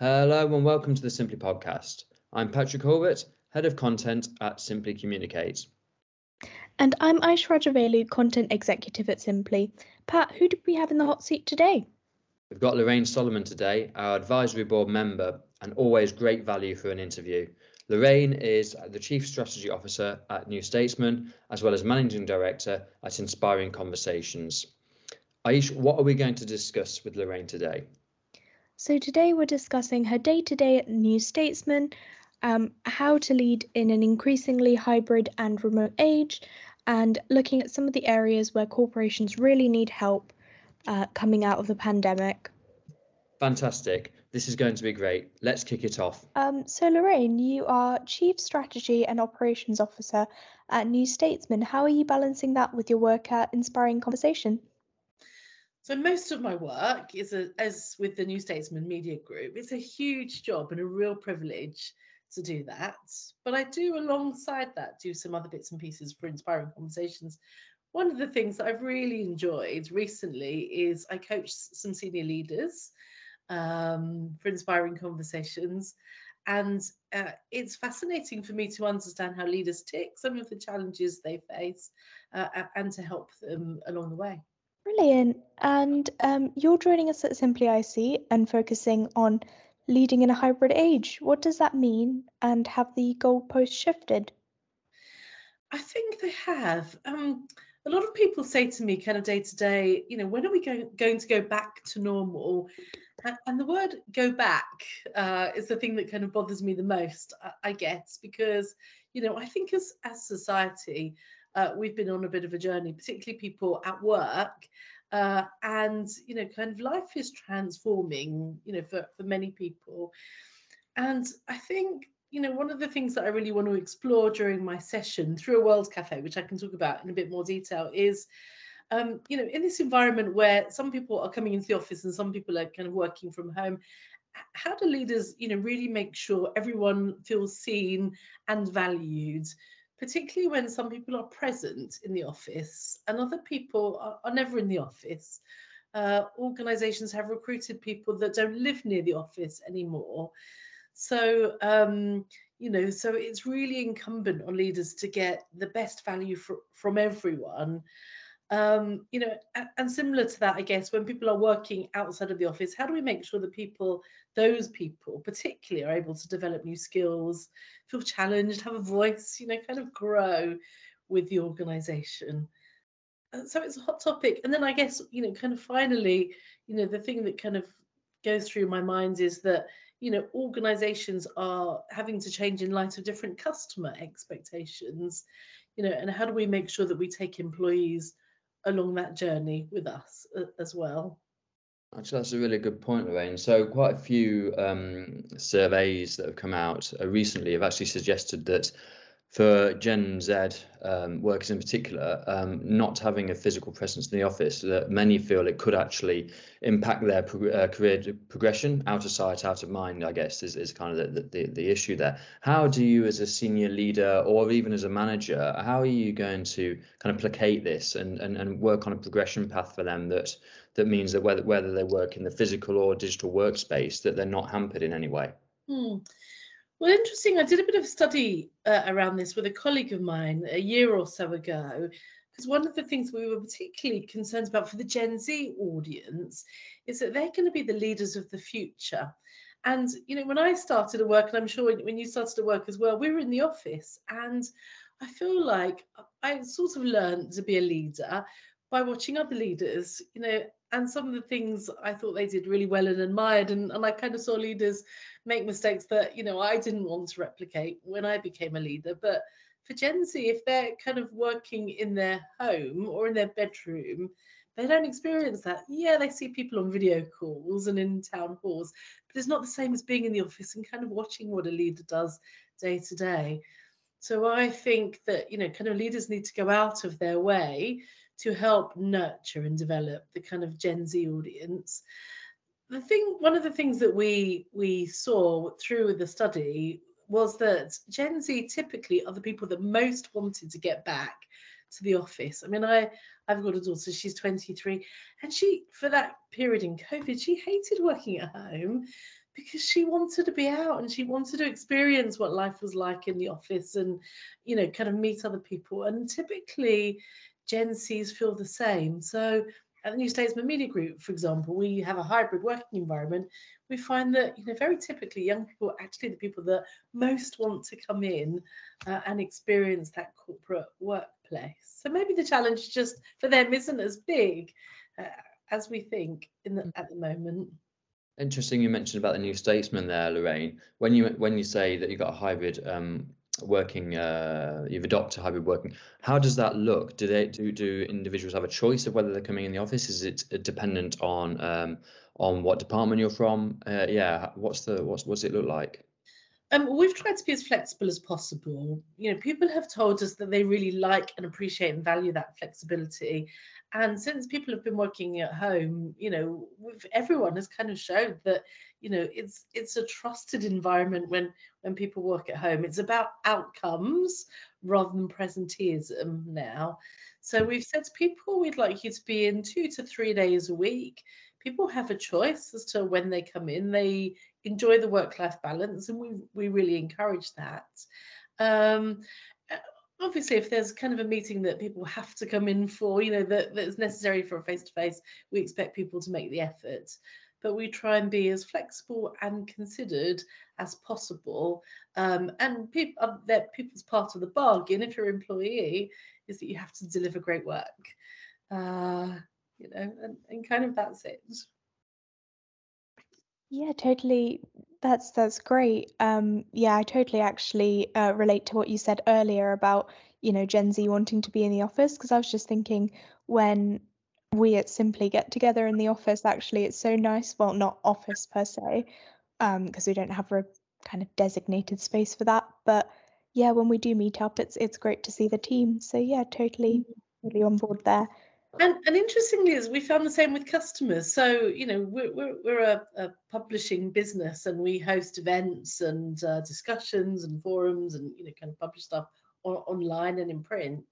Hello and welcome to the Simply podcast. I'm Patrick Horvath, Head of Content at Simply Communicate. And I'm Aisha Rajavelu, Content Executive at Simply. Pat, who do we have in the hot seat today? We've got Larraine Solomon today, our advisory board member, and always great value for an interview. Larraine is the Chief Strategy Officer at New Statesman, as well as Managing Director at Inspiring Conversations. Aish, what are we going to discuss with Larraine today? So, today we're discussing her day to day at New Statesman, um, how to lead in an increasingly hybrid and remote age, and looking at some of the areas where corporations really need help uh, coming out of the pandemic. Fantastic. This is going to be great. Let's kick it off. Um, so, Larraine, you are Chief Strategy and Operations Officer at New Statesman. How are you balancing that with your work at Inspiring Conversation? So most of my work is a, as with the New Statesman Media Group. It's a huge job and a real privilege to do that. But I do alongside that do some other bits and pieces for inspiring conversations. One of the things that I've really enjoyed recently is I coach some senior leaders um, for inspiring conversations. And uh, it's fascinating for me to understand how leaders tick, some of the challenges they face, uh, and to help them along the way. Brilliant. And um, you're joining us at Simply IC and focusing on leading in a hybrid age. What does that mean? And have the goalposts shifted? I think they have. Um, a lot of people say to me, kind of day to day, you know, when are we going, going to go back to normal? And, and the word go back uh, is the thing that kind of bothers me the most, I, I guess, because, you know, I think as, as society, uh, we've been on a bit of a journey, particularly people at work. Uh, and you know, kind of life is transforming, you know, for, for many people. And I think, you know, one of the things that I really want to explore during my session through a World Cafe, which I can talk about in a bit more detail, is um, you know, in this environment where some people are coming into the office and some people are kind of working from home, how do leaders, you know, really make sure everyone feels seen and valued? Particularly when some people are present in the office and other people are, are never in the office. Uh, organizations have recruited people that don't live near the office anymore. So, um, you know, so it's really incumbent on leaders to get the best value for, from everyone um, you know, and similar to that, I guess, when people are working outside of the office, how do we make sure that people, those people particularly, are able to develop new skills, feel challenged, have a voice, you know, kind of grow with the organization? so it's a hot topic. And then I guess, you know, kind of finally, you know, the thing that kind of goes through my mind is that, you know, organizations are having to change in light of different customer expectations, you know, and how do we make sure that we take employees along that journey with us as well. Actually, that's a really good point, Larraine. So, quite a few um, surveys that have come out uh, recently have actually suggested that for Gen Z um, workers in particular, um, not having a physical presence in the office, that many feel it could actually impact their pro- uh, career progression. Out of sight, out of mind, I guess, is, is kind of the, the, the issue there. How do you, as a senior leader or even as a manager, how are you going to kind of placate this and, and, and work on a progression path for them that that means that whether whether they work in the physical or digital workspace, that they're not hampered in any way? Hmm. Well, interesting. I did a bit of study uh, around this with a colleague of mine a year or so ago, because one of the things we were particularly concerned about for the Gen Z audience is that they're going to be the leaders of the future. And, you know, when I started to work, and I'm sure when, when you started to work as well, we were in the office. And I feel like I sort of learned to be a leader by watching other leaders, you know, and some of the things I thought they did really well and admired. And, and I kind of saw leaders make mistakes that, you know, I didn't want to replicate when I became a leader. But for Gen Z, if they're kind of working in their home or in their bedroom, they don't experience that. Yeah, they see people on video calls and in town halls, but it's not the same as being in the office and kind of watching what a leader does day to day. So I think that, you know, kind of leaders need to go out of their way to help nurture and develop the kind of Gen Z audience. The thing, one of the things that we we saw through the study was that Gen Z typically are the people that most wanted to get back to the office. I mean, I I've got a daughter, she's 23, and she for that period in COVID, she hated working at home because she wanted to be out and she wanted to experience what life was like in the office and, you know, kind of meet other people. And typically, Gen Zs feel the same. So at the New Statesman Media Group, for example, we have a hybrid working environment. We find that you know very typically young people are actually the people that most want to come in uh, and experience that corporate workplace. So maybe the challenge just for them isn't as big uh, as we think in the, at the moment. Interesting, you mentioned about the New Statesman there, Larraine. When you when you say that you've got a hybrid um, working uh, you've adopted hybrid working. How does that look? Do they do do individuals have a choice of whether they're coming in the office? Is it dependent on um, on what department you're from? Uh, yeah what's the what's what's it look like? Um, we've tried to be as flexible as possible. You know, people have told us that they really like and appreciate and value that flexibility. And since people have been working at home, you know, everyone has kind of showed that you know it's it's a trusted environment when when people work at home. It's about outcomes rather than presenteeism now. So we've said to people we'd like you to be in two to three days a week. People have a choice as to when they come in. They enjoy the work life balance and we we really encourage that. Um, obviously if there's kind of a meeting that people have to come in for you know that that's necessary for a face to face we expect people to make the effort but we try and be as flexible and considered as possible. Um, and uh, that people's part of the bargain, if you're an employee, is that you have to deliver great work. Uh, you know, and, and kind of that's it. Yeah, totally. That's that's great. Um, yeah, I totally actually uh, relate to what you said earlier about you know Gen Z wanting to be in the office because I was just thinking when we at Simply get together in the office. Actually, it's so nice. Well, not office per se, because um, we don't have a kind of designated space for that. But yeah, when we do meet up, it's it's great to see the team. So yeah, totally, totally on board there. And, and interestingly, is we found the same with customers. So you know, we're we're, we're a, a publishing business, and we host events and uh, discussions and forums, and you know, kind of publish stuff on, online and in print.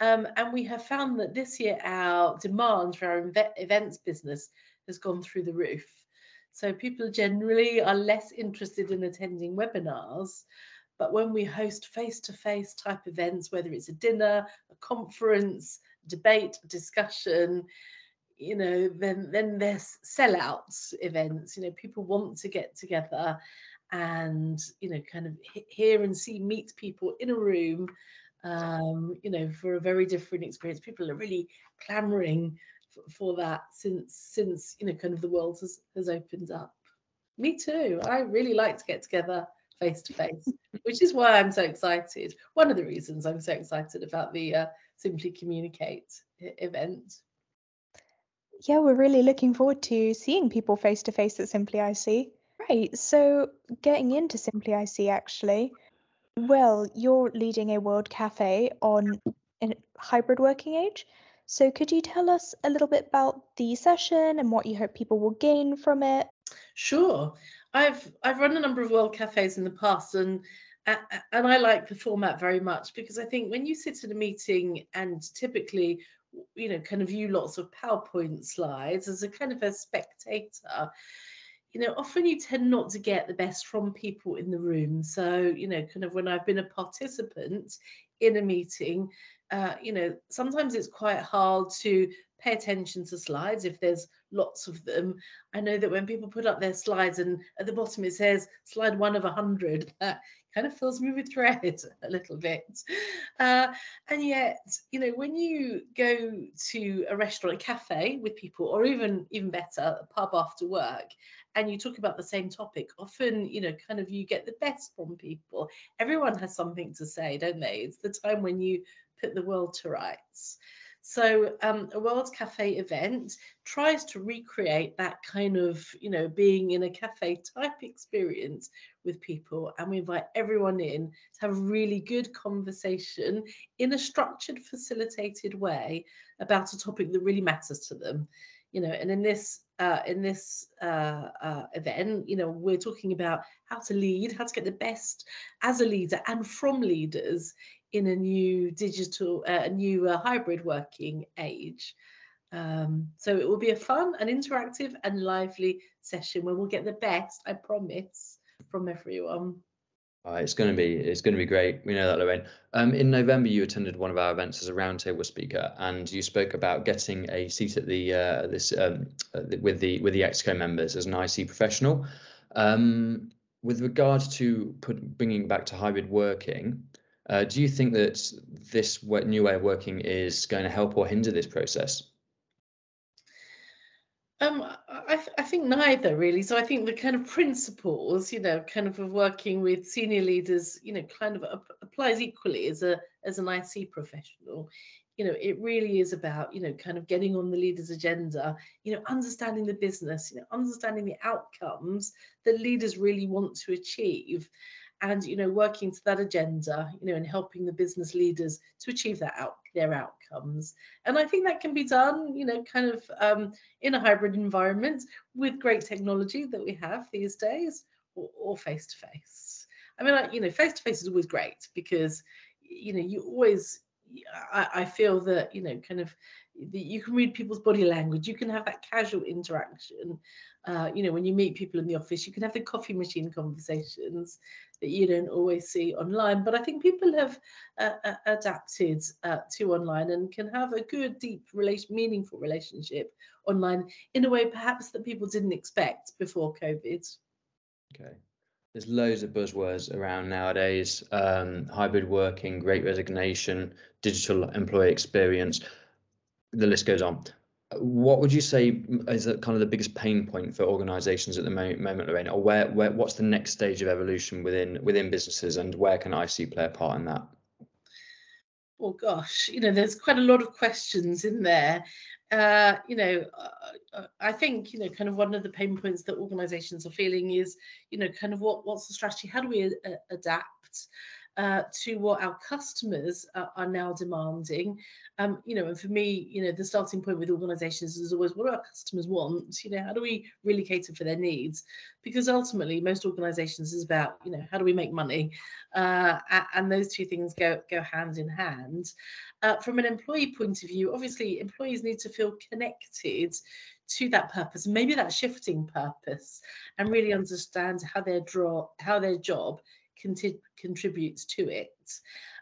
Um, and we have found that this year our demand for our events business has gone through the roof. So people generally are less interested in attending webinars. But when we host face to face type events, whether it's a dinner, a conference, debate, discussion, you know, then then there's sellouts events. You know, people want to get together and you know, kind of hear and see, meet people in a room um, you know, for a very different experience. People are really clamoring for, for, that since since you know, kind of the world has has opened up. Me too. I really like to get together face to face, which is why I'm so excited. One of the reasons I'm so excited about the uh, Simply Communicate event. Yeah, we're really looking forward to seeing people face to face at Simply IC. Right, so getting into Simply IC actually, well, you're leading a World Cafe on a hybrid working age. So could you tell us a little bit about the session and what you hope people will gain from it? Sure. I've I've run a number of World Cafes in the past and and I like the format very much because I think when you sit in a meeting and typically you know kind of view lots of PowerPoint slides as a kind of a spectator you know, often you tend not to get the best from people in the room. So, you know, kind of when I've been a participant in a meeting, uh, you know, sometimes it's quite hard to pay attention to slides if there's lots of them. I know that when people put up their slides and at the bottom it says slide one of a hundred, that kind of fills me with dread a little bit. Uh, and yet, you know, when you go to a restaurant, a cafe with people, or even even better, a pub after work, and you talk about the same topic, often, you know, kind of you get the best from people. Everyone has something to say, don't they? It's the time when you put the world to rights. So um, a World Cafe event tries to recreate that kind of, you know, being in a cafe type experience with people. And we invite everyone in to have a really good conversation in a structured, facilitated way about a topic that really matters to them you know and in this uh, in this uh, uh, event you know we're talking about how to lead how to get the best as a leader and from leaders in a new digital uh, a new uh, hybrid working age Um, so it will be a fun and interactive and lively session where we'll get the best, I promise, from everyone. Uh, it's going to be it's going to be great. We know that, Larraine. Um, in November, you attended one of our events as a roundtable speaker, and you spoke about getting a seat at the uh, this um, uh, with the with the Exco members as an IC professional. Um, with regard to put, bringing back to hybrid working, uh, do you think that this new way of working is going to help or hinder this process? Um, I, th- I think neither really. So I think the kind of principles, you know, kind of of working with senior leaders, you know, kind of applies equally as a as an IC professional. You know, it really is about, you know, kind of getting on the leader's agenda, you know, understanding the business, you know, understanding the outcomes that leaders really want to achieve and you know working to that agenda you know and helping the business leaders to achieve that out their and i think that can be done you know kind of um, in a hybrid environment with great technology that we have these days or face to face i mean I, you know face to face is always great because you know you always I, I feel that you know kind of you can read people's body language you can have that casual interaction uh, you know when you meet people in the office you can have the coffee machine conversations that you don't always see online but i think people have uh, uh adapted uh, to online and can have a good deep relation meaningful relationship online in a way perhaps that people didn't expect before covid. Okay. There's loads of buzzwords around nowadays um, hybrid working great resignation digital employee experience the list goes on. What would you say is kind of the biggest pain point for organisations at the moment, Larraine, or where, where what's the next stage of evolution within within businesses, and where can IC play a part in that? Oh gosh, you know, there's quite a lot of questions in there. Uh, you know, uh, uh I think you know, kind of one of the pain points that organisations are feeling is, you know, kind of what what's the strategy? How do we uh, adapt? Uh, to what our customers are, are now demanding. Um, you know, and for me, you know, the starting point with organizations is always what do our customers want? You know, how do we really cater for their needs? Because ultimately, most organizations is about, you know, how do we make money? Uh, and those two things go, go hand in hand. Uh, from an employee point of view, obviously, employees need to feel connected to that purpose maybe that shifting purpose and really understand how their draw how their job conti- contributes to it.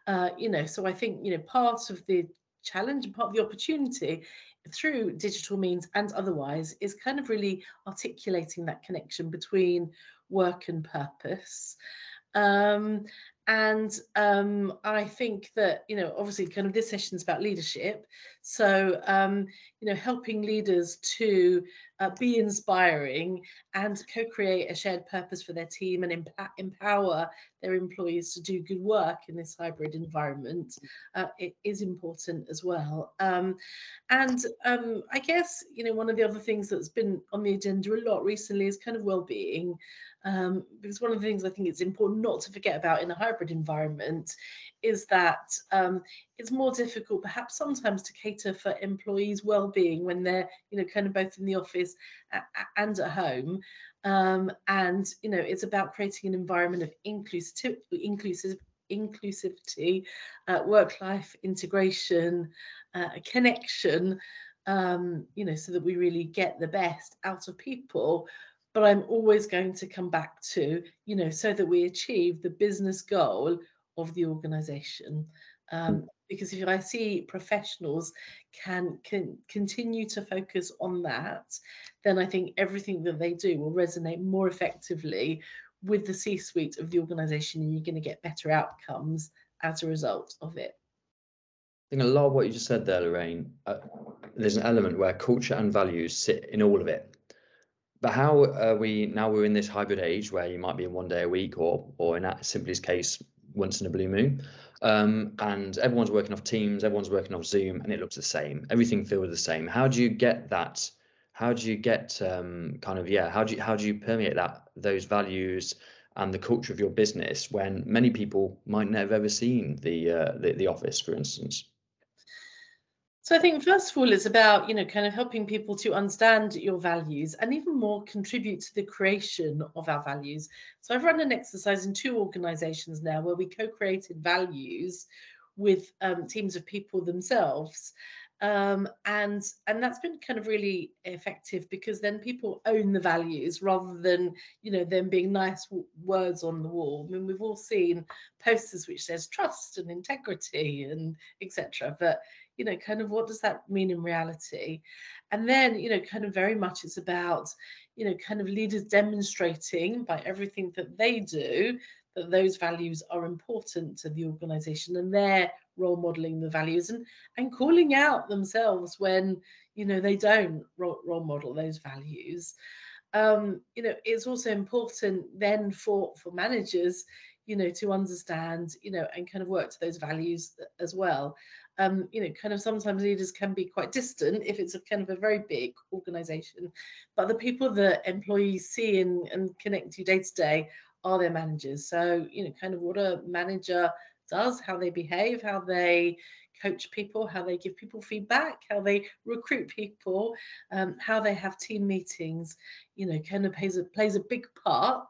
Uh, you know, so I think you know part of the challenge and part of the opportunity through digital means and otherwise is kind of really articulating that connection between work and purpose. Um, and um, I think that you know obviously kind of this session is about leadership so um, you know helping leaders to uh, be inspiring and co-create a shared purpose for their team and emp- empower their employees to do good work in this hybrid environment uh, it is important as well. Um, and um, I guess you know one of the other things that's been on the agenda a lot recently is kind of well-being. Um, because one of the things I think it's important not to forget about in a hybrid environment is that um, it's more difficult, perhaps sometimes, to cater for employees' well-being when they're, you know, kind of both in the office and at home. Um, and you know, it's about creating an environment of inclusive, inclusive inclusivity, uh, work-life integration, uh, connection. Um, you know, so that we really get the best out of people but I'm always going to come back to, you know, so that we achieve the business goal of the organization. Um, because if IC professionals can can continue to focus on that, then I think everything that they do will resonate more effectively with the C-suite of the organization, and you're going to get better outcomes as a result of it. I think a lot of what you just said there, Larraine, uh, there's an element where culture and values sit in all of it but how are we now? We're in this hybrid age where you might be in one day a week, or or in that Simply's case, once in a blue moon. Um, and everyone's working off Teams, everyone's working off Zoom, and it looks the same. Everything feels the same. How do you get that? How do you get um, kind of yeah? How do you how do you permeate that those values and the culture of your business when many people might never have ever seen the uh, the, the office, for instance? So I think first of all, it's about you know kind of helping people to understand your values and even more contribute to the creation of our values. So I've run an exercise in two organisations now where we co-created values with um, teams of people themselves. um, and and that's been kind of really effective because then people own the values rather than you know them being nice words on the wall. I mean, we've all seen posters which says trust and integrity and etc. But you know, kind of what does that mean in reality? And then you know, kind of very much it's about you know, kind of leaders demonstrating by everything that they do that those values are important to the organization and they're role modeling the values and and calling out themselves when you know they don't role, role model those values um, you know it's also important then for for managers you know to understand you know and kind of work to those values as well um, you know kind of sometimes leaders can be quite distant if it's a kind of a very big organization but the people that employees see and, and connect to day to day are their managers so you know kind of what a manager does, how they behave, how they coach people, how they give people feedback, how they recruit people, um, how they have team meetings, you know, kind of plays a, plays a big part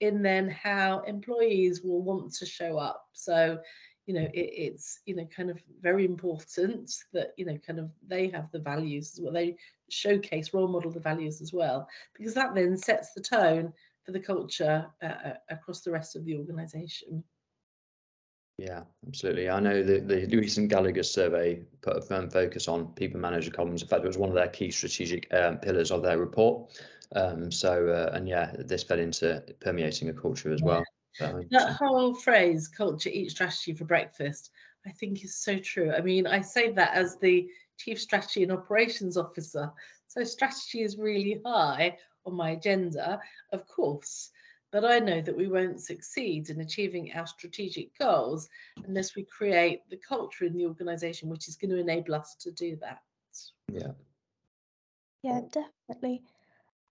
in then how employees will want to show up. So, you know, it, it's, you know, kind of very important that, you know, kind of they have the values as well. They showcase, role model the values as well, because that then sets the tone for the culture uh, uh across the rest of the organization. Yeah, absolutely. I know the, the recent Gallagher survey put a firm focus on people manager comms. In fact, it was one of their key strategic um, pillars of their report. Um, so, uh, and yeah, this fed into permeating a culture as well. So, that whole phrase, culture eat strategy for breakfast, I think is so true. I mean, I say that as the chief strategy and operations officer. So strategy is really high on my agenda, of course. But I know that we won't succeed in achieving our strategic goals unless we create the culture in the organization which is going to enable us to do that. Yeah. Yeah, definitely.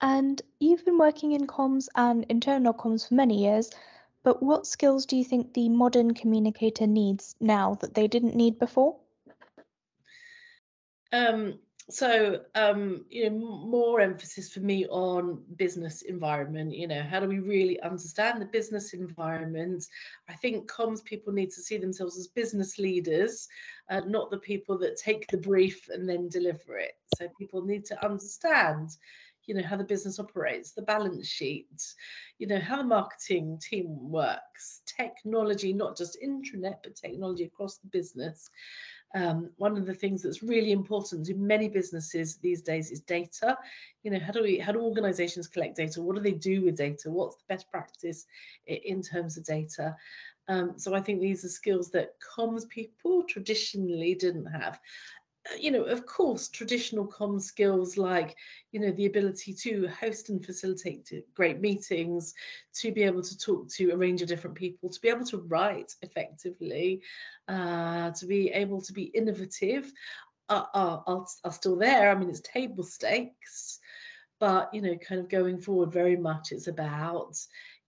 And you've been working in comms and internal comms for many years, but what skills do you think the modern communicator needs now that they didn't need before? Um, so um, you know more emphasis for me on business environment you know how do we really understand the business environment i think comms people need to see themselves as business leaders uh, not the people that take the brief and then deliver it so people need to understand you know how the business operates the balance sheet you know how the marketing team works technology not just intranet but technology across the business um, one of the things that's really important in many businesses these days is data. You know, how do we, how do organizations collect data? What do they do with data? What's the best practice in terms of data? Um, so I think these are skills that comms people traditionally didn't have. Uh, you know, of course, traditional comms skills like, you know, the ability to host and facilitate great meetings, to be able to talk to a range of different people, to be able to write effectively, uh, to be able to be innovative are, are, are, are still there. I mean, it's table stakes, but, you know, kind of going forward very much it's about,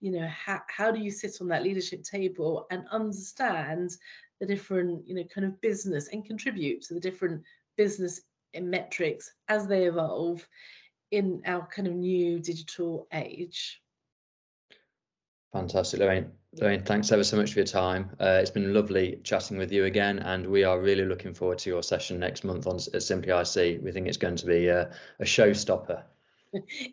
you know, how, how do you sit on that leadership table and understand the different, you know, kind of business and contribute to the different business metrics as they evolve in our kind of new digital age. Fantastic, Larraine. Larraine, thanks ever so much for your time. Uh, it's been lovely chatting with you again, and we are really looking forward to your session next month on at Simply IC. We think it's going to be a, a showstopper.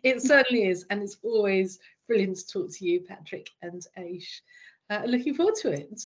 It certainly is, and it's always brilliant to talk to you, Patrick and Aish. Uh, looking forward to it.